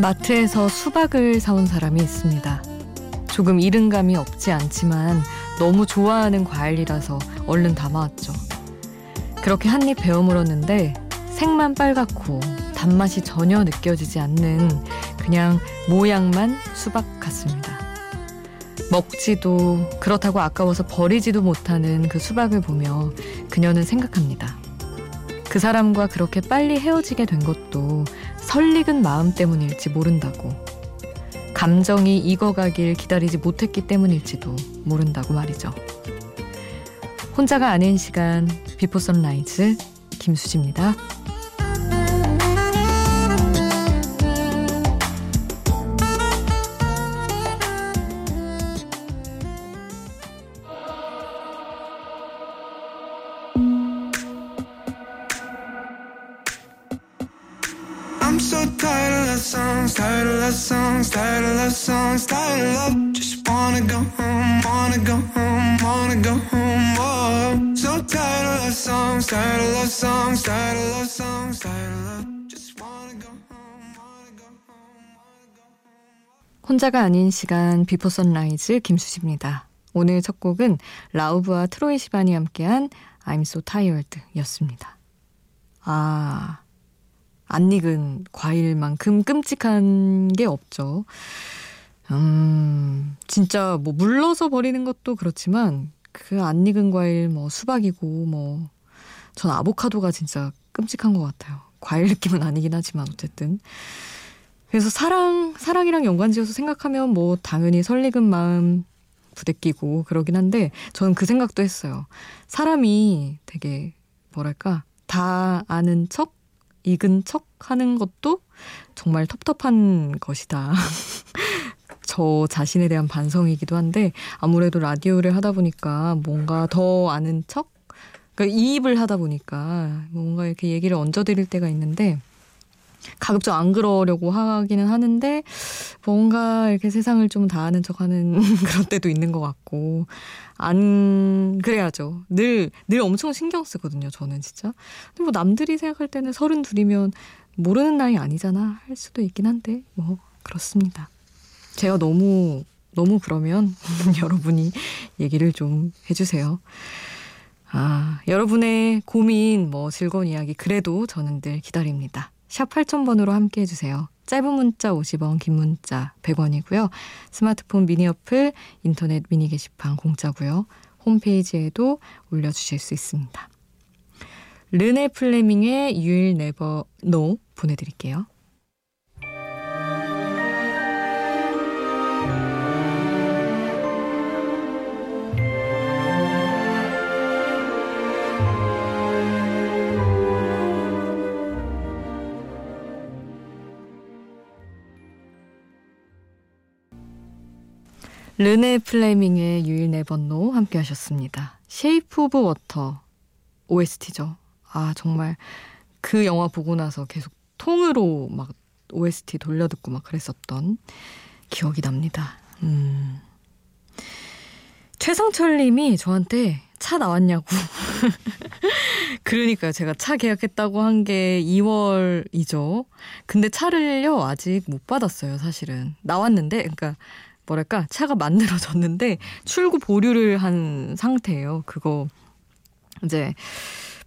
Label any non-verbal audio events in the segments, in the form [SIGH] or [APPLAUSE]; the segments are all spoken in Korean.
마트에서 수박을 사온 사람이 있습니다. 조금 이른 감이 없지 않지만 너무 좋아하는 과일이라서 얼른 담아왔죠. 그렇게 한 입 베어 물었는데 색만 빨갛고 단맛이 전혀 느껴지지 않는 그냥 모양만 수박 같습니다. 먹지도 그렇다고 아까워서 버리지도 못하는 그 수박을 보며 그녀는 생각합니다. 그 사람과 그렇게 빨리 헤어지게 된 것도 설익은 마음 때문일지 모른다고. 감정이 익어가길 기다리지 못했기 때문일지도 모른다고 말이죠. 혼자가 아닌 시간 Before Sunrise 김수지입니다. Love songs, tired of love songs, tired of love songs, tired of love. 혼자가 아닌 시간 Before Sunrise 김수지입니다. 오늘 첫 곡은 Lauv와 Troye Sivan이 함께한 I'm So Tired였습니다. 아. 안 익은 과일만큼 끔찍한 게 없죠. 음, 진짜 뭐 물러서 버리는 것도 그렇지만 그 안 익은 과일 뭐 수박이고 뭐 전 아보카도가 진짜 끔찍한 것 같아요. 과일 느낌은 아니긴 하지만 어쨌든. 그래서 사랑, 사랑이랑 연관지어서 생각하면 뭐 당연히 설익은 마음 부대끼고 그러긴 한데 저는 그 생각도 했어요. 사람이 되게 뭐랄까 다 아는 척 익은 척 하는 것도 정말 텁텁한 것이다. [LAUGHS] 저 자신에 대한 반성이기도 한데 아무래도 라디오를 하다 보니까 뭔가 더 아는 척? 그러니까 이입을 하다 보니까 뭔가 이렇게 얘기를 얹어드릴 때가 있는데 가급적 안 그러려고 하기는 하는데 뭔가 이렇게 세상을 좀 다 아는 척하는 [LAUGHS] 그런 때도 있는 것 같고 안 그래야죠. 늘늘 엄청 신경 쓰거든요. 저는 진짜. 근데 뭐 남들이 생각할 때는 서른 둘이면 모르는 나이 아니잖아 할 수도 있긴 한데 뭐 그렇습니다. 제가 너무 너무 그러면 [LAUGHS] 여러분이 얘기를 좀 해주세요. 아 여러분의 고민 뭐 즐거운 이야기 그래도 저는 늘 기다립니다. 샵 8000번으로 함께 해주세요. 짧은 문자 50원, 긴 문자 100원이고요. 스마트폰 미니 어플, 인터넷 미니 게시판 공짜고요. 홈페이지에도 올려주실 수 있습니다. 르네 플레밍의 You'll Never Know 보내드릴게요. 르네 플레밍의 You'll Never Know 함께 하셨습니다. Shape of Water OST죠. 아 정말 그 영화 보고 나서 계속 통으로 막 OST 돌려듣고 막 그랬었던 기억이 납니다. 음. 최성철 님이 저한테 차 나왔냐고. [LAUGHS] 그러니까요. 제가 차 계약했다고 한 게 2월이죠. 근데 차를요, 아직 못 받았어요, 사실은. 나왔는데, 그러니까 뭐랄까 차가 만들어졌는데 출고 보류를 한 상태예요. 그거 이제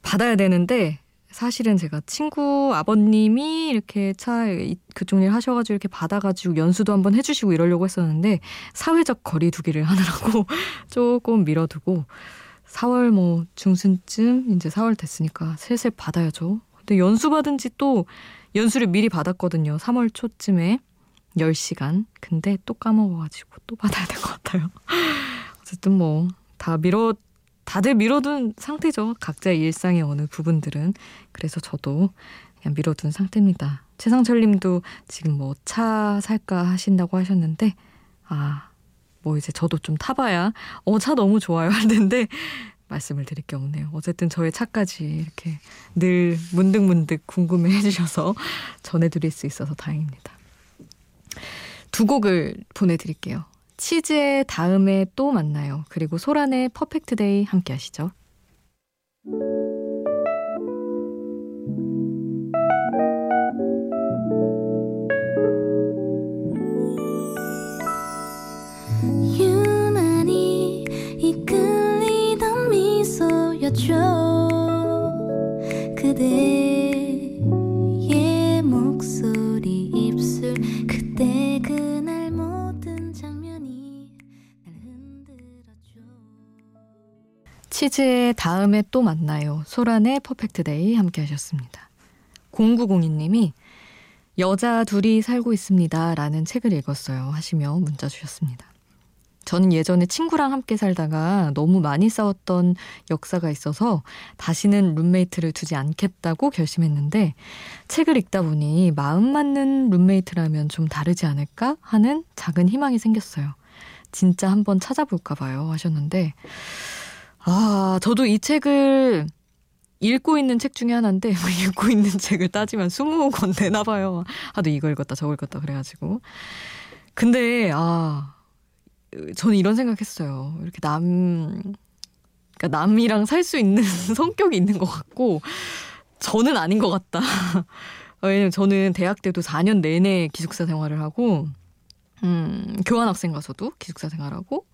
받아야 되는데 사실은 제가 친구 아버님이 이렇게 차 그쪽 일 하셔가지고 이렇게 받아가지고 연수도 한번 해주시고 이러려고 했었는데 사회적 거리두기를 하느라고 [LAUGHS] 조금 미뤄두고 4월 뭐 중순쯤 이제 4월 됐으니까 슬슬 받아야죠. 근데 연수 받은 지 또 연수를 미리 받았거든요. 3월 초쯤에. 10시간. 근데 또 까먹어가지고 또 받아야 될 것 같아요. [LAUGHS] 어쨌든 뭐, 다 미뤄, 다들 미뤄둔 상태죠. 각자의 일상의 어느 부분들은. 그래서 저도 그냥 미뤄둔 상태입니다. 최상철 님도 지금 뭐 차 살까 하신다고 하셨는데, 아, 뭐 이제 저도 좀 타봐야, 어, 차 너무 좋아요. 할 텐데, [LAUGHS] 말씀을 드릴 게 없네요. 어쨌든 저의 차까지 이렇게 늘 문득문득 궁금해 해주셔서 전해드릴 수 있어서 다행입니다. 두 곡을 보내드릴게요. 치즈의 다음에 또 만나요. 그리고 소란의 Perfect Day 함께 하시죠. 치즈의 다음에 또 만나요. 소란의 Perfect Day 함께 하셨습니다. 0902님이 여자 둘이 살고 있습니다. 라는 책을 읽었어요. 하시며 문자 주셨습니다. 저는 예전에 친구랑 함께 살다가 너무 많이 싸웠던 역사가 있어서 다시는 룸메이트를 두지 않겠다고 결심했는데 책을 읽다 보니 마음 맞는 룸메이트라면 좀 다르지 않을까 하는 작은 희망이 생겼어요. 진짜 한번 찾아볼까 봐요. 하셨는데 아, 저도 이 책을 읽고 있는 책 중에 하나인데 뭐 읽고 있는 책을 따지면 20권 되나 봐요. 하도 이거 읽었다 저거 읽었다 그래가지고. 근데 아 저는 이런 생각했어요. 이렇게 남 그러니까 남이랑 살 수 있는 [LAUGHS] 성격이 있는 것 같고 저는 아닌 것 같다. [LAUGHS] 왜냐면 저는 대학 때도 4년 내내 기숙사 생활을 하고 음, 교환학생 가서도 기숙사 생활하고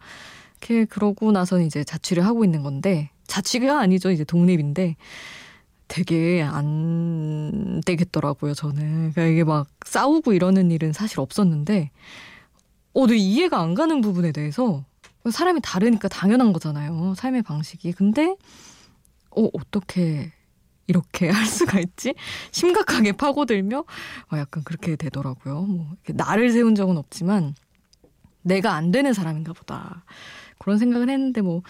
이렇게 그러고 나서 이제 자취를 하고 있는 건데 자취가 아니죠 이제 독립인데 되게 안 되겠더라고요 저는 그러니까 이게 막 싸우고 이러는 일은 사실 없었는데 어, 네 이해가 안 가는 부분에 대해서 사람이 다르니까 당연한 거잖아요 삶의 방식이 근데 어 어떻게 이렇게 [LAUGHS] 할 수가 있지? 심각하게 파고들며 어, 약간 그렇게 되더라고요. 뭐 나를 세운 적은 없지만 내가 안 되는 사람인가 보다. 그런 생각을 했는데 뭐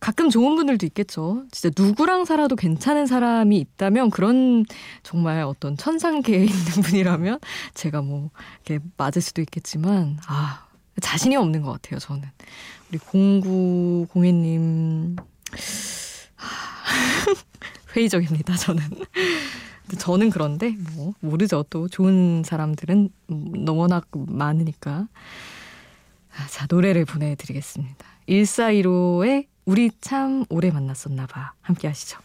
가끔 좋은 분들도 있겠죠. 진짜 누구랑 살아도 괜찮은 사람이 있다면 그런 정말 어떤 천상계에 [LAUGHS] 있는 분이라면 제가 뭐 이렇게 맞을 수도 있겠지만 아 자신이 없는 것 같아요. 저는 우리 공구 공예님 [LAUGHS] 회의적입니다. 저는. 저는 그런데 뭐 모르죠. 또 좋은 사람들은 워낙 많으니까. 아, 자 노래를 보내드리겠습니다. 1415의 우리 참 오래 만났었나 봐. 함께 하시죠.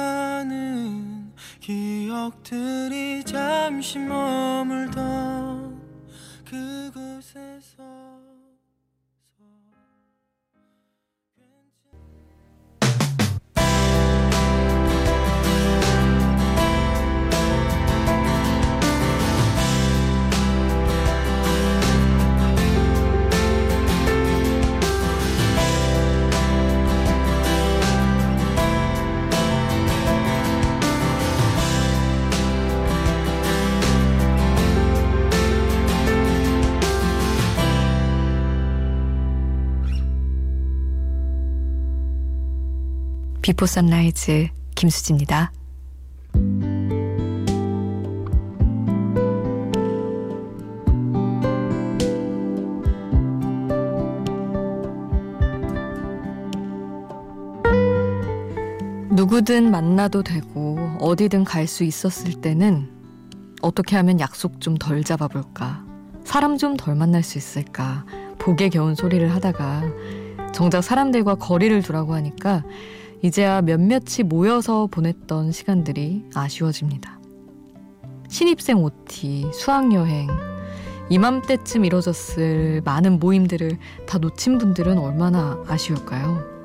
멀어져가는 기억들이 잠시 머물던 그곳에서 Before Sunrise 김수지입니다. 누구든 만나도 되고 어디든 갈 수 있었을 때는 어떻게 하면 약속 좀 덜 잡아볼까? 사람 좀 덜 만날 수 있을까? 복에 겨운 소리를 하다가 정작 사람들과 거리를 두라고 하니까 이제야 몇몇이 모여서 보냈던 시간들이 아쉬워집니다. 신입생 OT, 수학여행, 이맘때쯤 이뤄졌을 많은 모임들을 다 놓친 분들은 얼마나 아쉬울까요?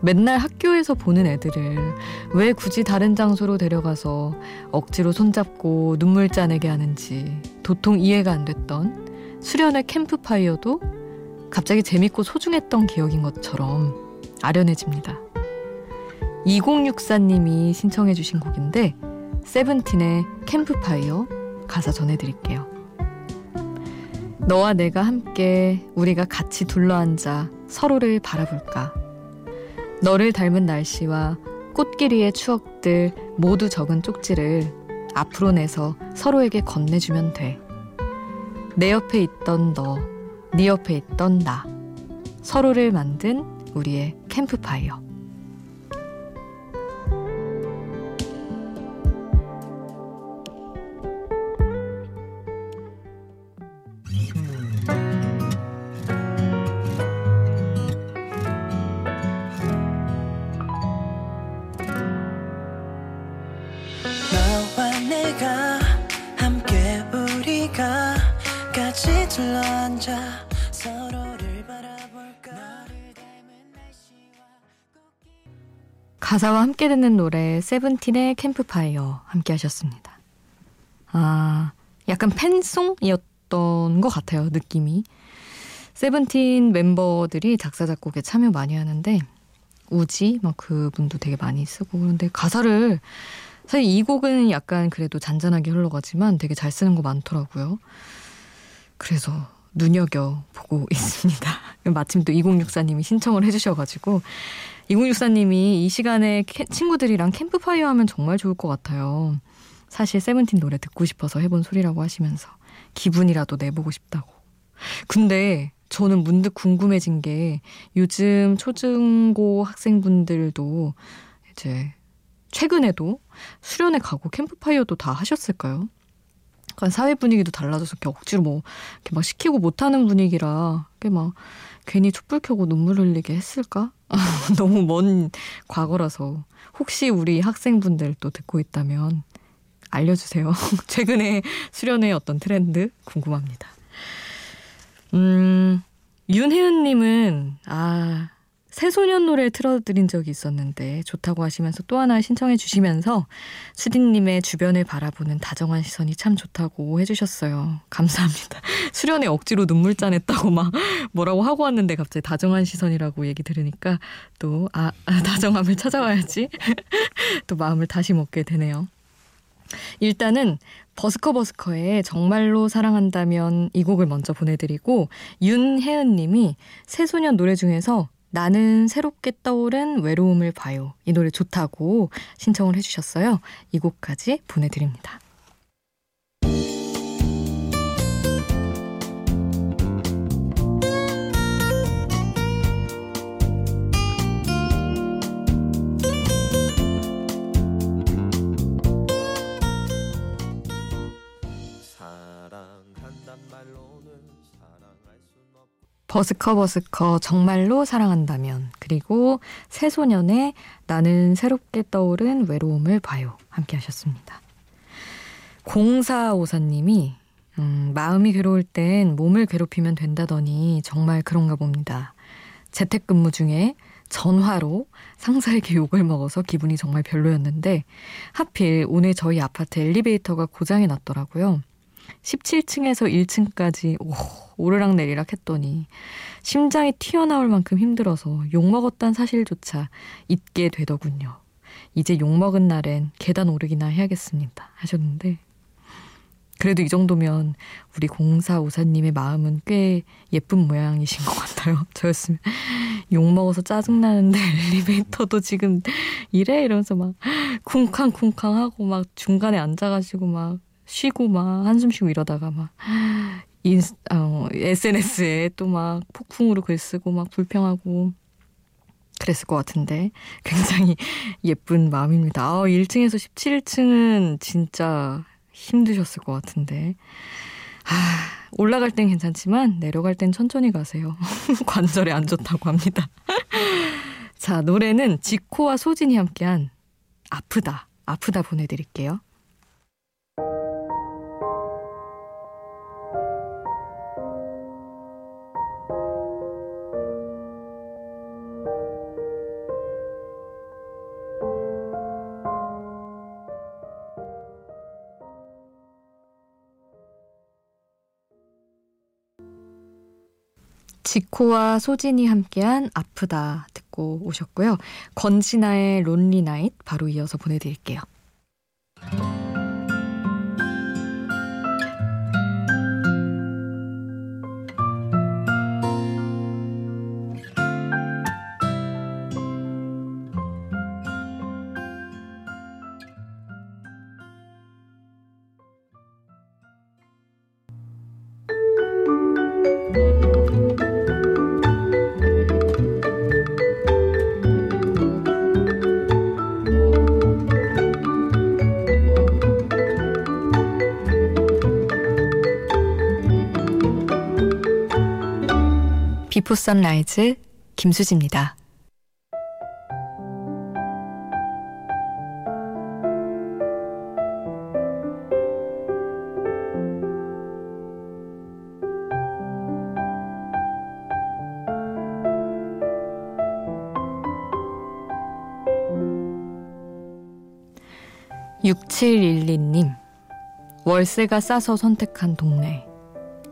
맨날 학교에서 보는 애들을 왜 굳이 다른 장소로 데려가서 억지로 손잡고 눈물 짜내게 하는지 도통 이해가 안 됐던 수련의 캠프파이어도 갑자기 재밌고 소중했던 기억인 것처럼 아련해집니다. 2064님이 신청해 주신 곡인데 세븐틴의 캠프파이어 가사 전해드릴게요. 너와 내가 함께 우리가 같이 둘러앉아 서로를 바라볼까. 너를 닮은 날씨와 꽃길이의 추억들 모두 적은 쪽지를 앞으로 내서 서로에게 건네주면 돼. 내 옆에 있던 너, 네 옆에 있던 나. 서로를 만든 우리의 캠프파이어. 가사와 함께 듣는 노래 세븐틴의 캠프파이어 함께 하셨습니다. 아, 약간 팬송이었던 것 같아요, 느낌이. 세븐틴 멤버들이 작사, 작곡에 참여 많이 하는데, 우지, 막 그분도 되게 많이 쓰고, 그런데 가사를, 사실 이 곡은 약간 그래도 잔잔하게 흘러가지만 되게 잘 쓰는 거 많더라고요. 그래서 눈여겨 보고 [LAUGHS] 있습니다. 마침 또 2064님이 신청을 해주셔가지고, 2064님이 이 시간에 캐, 친구들이랑 캠프파이어 하면 정말 좋을 것 같아요. 사실 세븐틴 노래 듣고 싶어서 해본 소리라고 하시면서 기분이라도 내보고 싶다고. 근데 저는 문득 궁금해진 게 요즘 초중고 학생분들도 이제 최근에도 수련회 가고 캠프파이어도 다 하셨을까요? 약간 사회 분위기도 달라져서 억지로 뭐 이렇게 막 시키고 못하는 분위기라 꽤막 괜히 촛불 켜고 눈물 흘리게 했을까? [LAUGHS] 너무 먼 과거라서 혹시 우리 학생분들 또 듣고 있다면 알려주세요. [LAUGHS] 최근에 수련회 어떤 트렌드 궁금합니다. 음, 윤혜은님은, 아, 새소년 노래 틀어드린 적이 있었는데 좋다고 하시면서 또 하나 신청해 주시면서 수디님의 주변을 바라보는 다정한 시선이 참 좋다고 해주셨어요. 감사합니다. [LAUGHS] 수련회 억지로 눈물 짜냈다고 막 뭐라고 하고 왔는데 갑자기 다정한 시선이라고 얘기 들으니까 또 아, 아 다정함을 찾아와야지 [LAUGHS] 또 마음을 다시 먹게 되네요. 일단은 버스커 버스커의 정말로 사랑한다면 이 곡을 먼저 보내드리고 윤혜은 님이 새소년 노래 중에서 나는 새롭게 떠오른 외로움을 봐요. 이 노래 좋다고 신청을 해주셨어요. 이 곡까지 보내드립니다. 버스커 버스커 정말로 사랑한다면 그리고 새소년의 나는 새롭게 떠오른 외로움을 봐요 함께 하셨습니다. 공사오사님이 음, 마음이 괴로울 땐 몸을 괴롭히면 된다더니 정말 그런가 봅니다. 재택근무 중에 전화로 상사에게 [LAUGHS] 욕을 먹어서 기분이 정말 별로였는데 하필 오늘 저희 아파트 엘리베이터가 고장이 났더라고요. 17층에서 1층까지 오, 오르락 내리락 했더니 심장이 튀어나올 만큼 힘들어서 욕먹었단 사실조차 잊게 되더군요. 이제 욕먹은 날엔 계단 오르기나 해야겠습니다. 하셨는데 그래도 이 정도면 우리 공사 오사님의 마음은 꽤 예쁜 모양이신 것 같아요. [LAUGHS] 저였으면 욕 먹어서 짜증 나는데 엘리베이터도 지금 이래 이러면서 막 쿵쾅쿵쾅 하고 막 중간에 앉아가지고 막 쉬고 막 한숨 쉬고 이러다가 막 인, 어, SNS에 또 막 폭풍으로 글 쓰고 막 불평하고 그랬을 것 같은데 굉장히 [LAUGHS] 예쁜 마음입니다. 아, 1층에서 17층은 진짜 힘드셨을 것 같은데. 아, 올라갈 땐 괜찮지만 내려갈 땐 천천히 가세요. [LAUGHS] 관절에 안 좋다고 합니다. [LAUGHS] 자, 노래는 지코와 소진이 함께한 아프다. 아프다 보내드릴게요. 지코와 소진이 함께한 아프다 듣고 오셨고요. 권진아의 론리 나잇 바로 이어서 보내드릴게요. 비포 선라이즈 김수지입니다. (6712님) 월세가 싸서 선택한 동네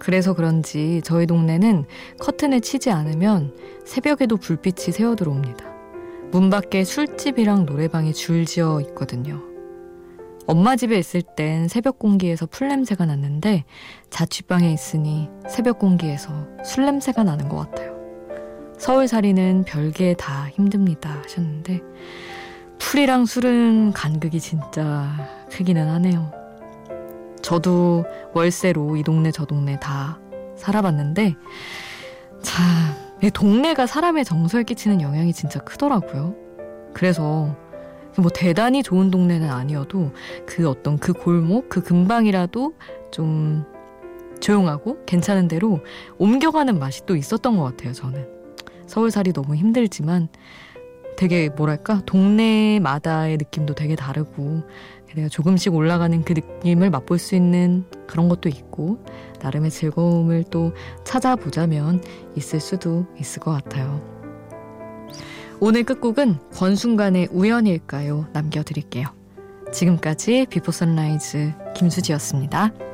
그래서 그런지 저희 동네는 커튼을 치지 않으면 새벽에도 불빛이 새어 들어옵니다. 문 밖에 술집이랑 노래방이 줄지어 있거든요. 엄마 집에 있을 땐 새벽 공기에서 풀 냄새가 났는데 자취방에 있으니 새벽 공기에서 술 냄새가 나는 것 같아요. 서울살이는 별게 다 힘듭니다 하셨는데 풀이랑 술은 간극이 진짜 크기는 하네요. 저도 월세로 이 동네 저 동네 다 살아봤는데 참 동네가 사람의 정서에 끼치는 영향이 진짜 크더라고요. 그래서 뭐 대단히 좋은 동네는 아니어도 그 어떤 그 골목 그 근방이라도 좀 조용하고 괜찮은 대로 옮겨가는 맛이 또 있었던 것 같아요. 저는 서울살이 너무 힘들지만 되게 뭐랄까 동네마다의 느낌도 되게 다르고 내가 조금씩 올라가는 그 느낌을 맛볼 수 있는 그런 것도 있고 나름의 즐거움을 또 찾아보자면 있을 수도 있을 것 같아요. 오늘 끝곡은 권순관의 우연일까요? 남겨드릴게요. 지금까지 Before Sunrise 김수지였습니다.